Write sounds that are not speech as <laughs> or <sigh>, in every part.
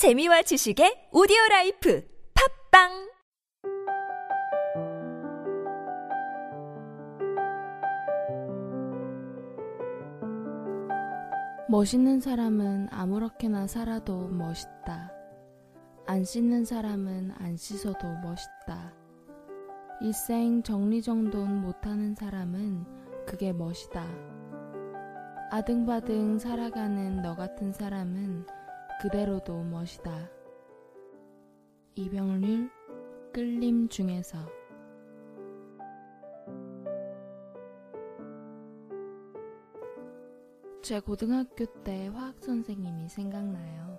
재미와 지식의 오디오 라이프 팟빵 멋있는 사람은 아무렇게나 살아도 멋있다. 안 씻는 사람은 안 씻어도 멋있다. 일생 정리정돈 못하는 사람은 그게 멋이다. 아등바등 살아가는 너 같은 사람은 그대로도 멋이다. 이병률 끌림 중에서 제 고등학교 때 화학 선생님이 생각나요.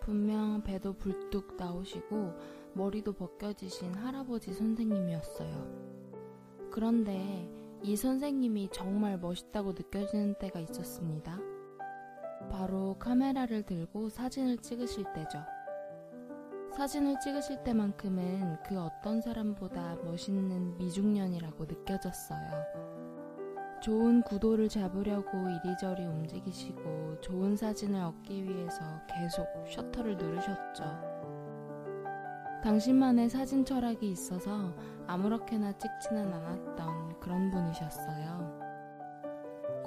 분명 배도 불뚝 나오시고 머리도 벗겨지신 할아버지 선생님이었어요. 그런데 이 선생님이 정말 멋있다고 느껴지는 때가 있었습니다. 바로 카메라를 들고 사진을 찍으실 때죠. 사진을 찍으실 때만큼은 그 어떤 사람보다 멋있는 미중년이라고 느껴졌어요. 좋은 구도를 잡으려고 이리저리 움직이시고 좋은 사진을 얻기 위해서 계속 셔터를 누르셨죠. 당신만의 사진 철학이 있어서 아무렇게나 찍지는 않았던 그런 분이셨어요.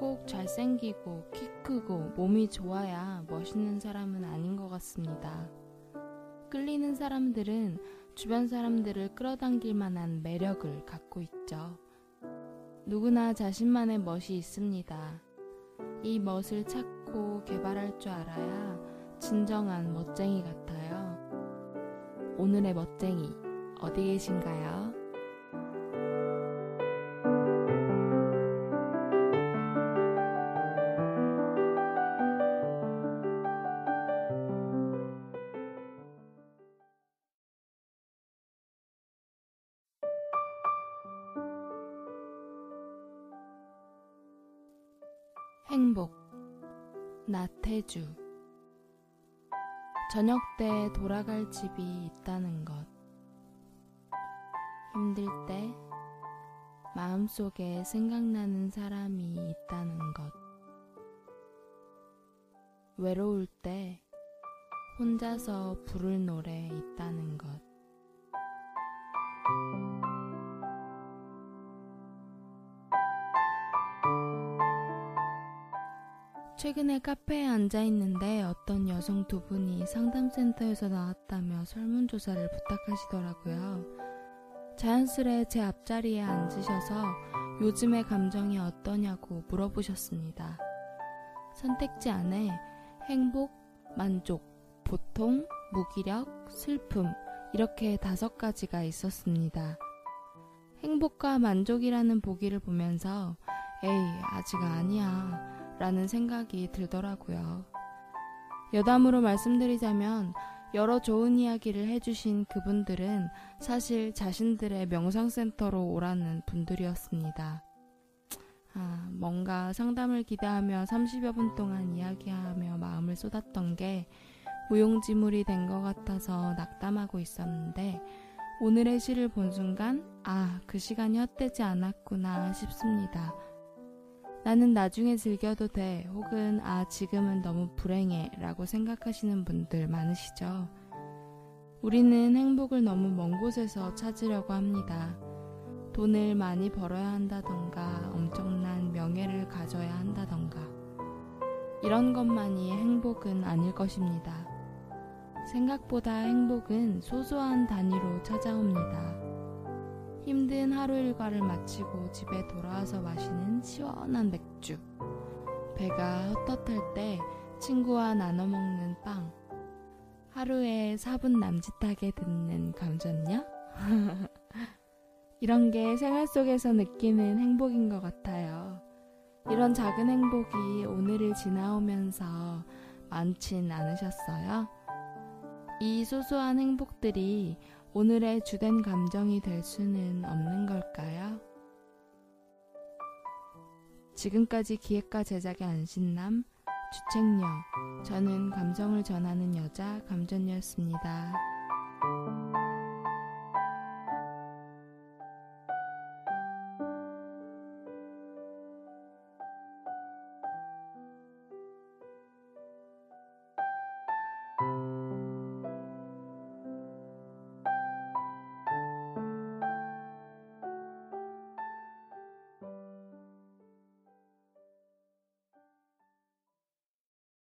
꼭 잘생기고 키 크고 몸이 좋아야 멋있는 사람은 아닌 것 같습니다. 끌리는 사람들은 주변 사람들을 끌어당길 만한 매력을 갖고 있죠. 누구나 자신만의 멋이 있습니다. 이 멋을 찾고 개발할 줄 알아야 진정한 멋쟁이 같아요. 오늘의 멋쟁이 어디 계신가요? 행복 나태주. 저녁 때 돌아갈 집이 있다는 것. 힘들 때 마음속에 생각나는 사람이 있다는 것. 외로울 때 혼자서 부를 노래 있다는 것 최근에 카페에 앉아 있는데 어떤 여성 두 분이 상담센터에서 나왔다며 설문조사를 부탁하시더라고요. 자연스레 제 앞자리에 앉으셔서 요즘의 감정이 어떠냐고 물어보셨습니다. 선택지 안에 행복, 만족, 보통, 무기력, 슬픔, 이렇게 다섯 가지가 있었습니다. 행복과 만족이라는 보기를 보면서 에이, 아직 아니야. 라는 생각이 들더라고요. 여담으로 말씀드리자면 여러 좋은 이야기를 해주신 그분들은 사실 자신들의 명상센터로 오라는 분들이었습니다. 아, 뭔가 상담을 기대하며 30여 분 동안 이야기하며 마음을 쏟았던 게 무용지물이 된 것 같아서 낙담하고 있었는데 오늘의 시를 본 순간 아, 그 시간이 헛되지 않았구나 싶습니다. 나는 나중에 즐겨도 돼 혹은 아 지금은 너무 불행해 라고 생각하시는 분들 많으시죠? 우리는 행복을 너무 먼 곳에서 찾으려고 합니다. 돈을 많이 벌어야 한다던가 엄청난 명예를 가져야 한다던가 이런 것만이 행복은 아닐 것입니다. 생각보다 행복은 소소한 단위로 찾아옵니다. 힘든 하루 일과를 마치고 집에 돌아와서 마시는 시원한 맥주. 배가 헛헛할 때 친구와 나눠 먹는 빵. 하루에 4분 남짓하게 듣는 감전녀? <laughs> 이런 게 생활 속에서 느끼는 행복인 것 같아요. 이런 작은 행복이 오늘을 지나오면서 많진 않으셨어요? 이 소소한 행복들이 오늘의 주된 감정이 될 수는 없는 걸까요? 지금까지 기획과 제작의 안신남, 주책녀, 저는 감정을 전하는 여자 감전녀였습니다.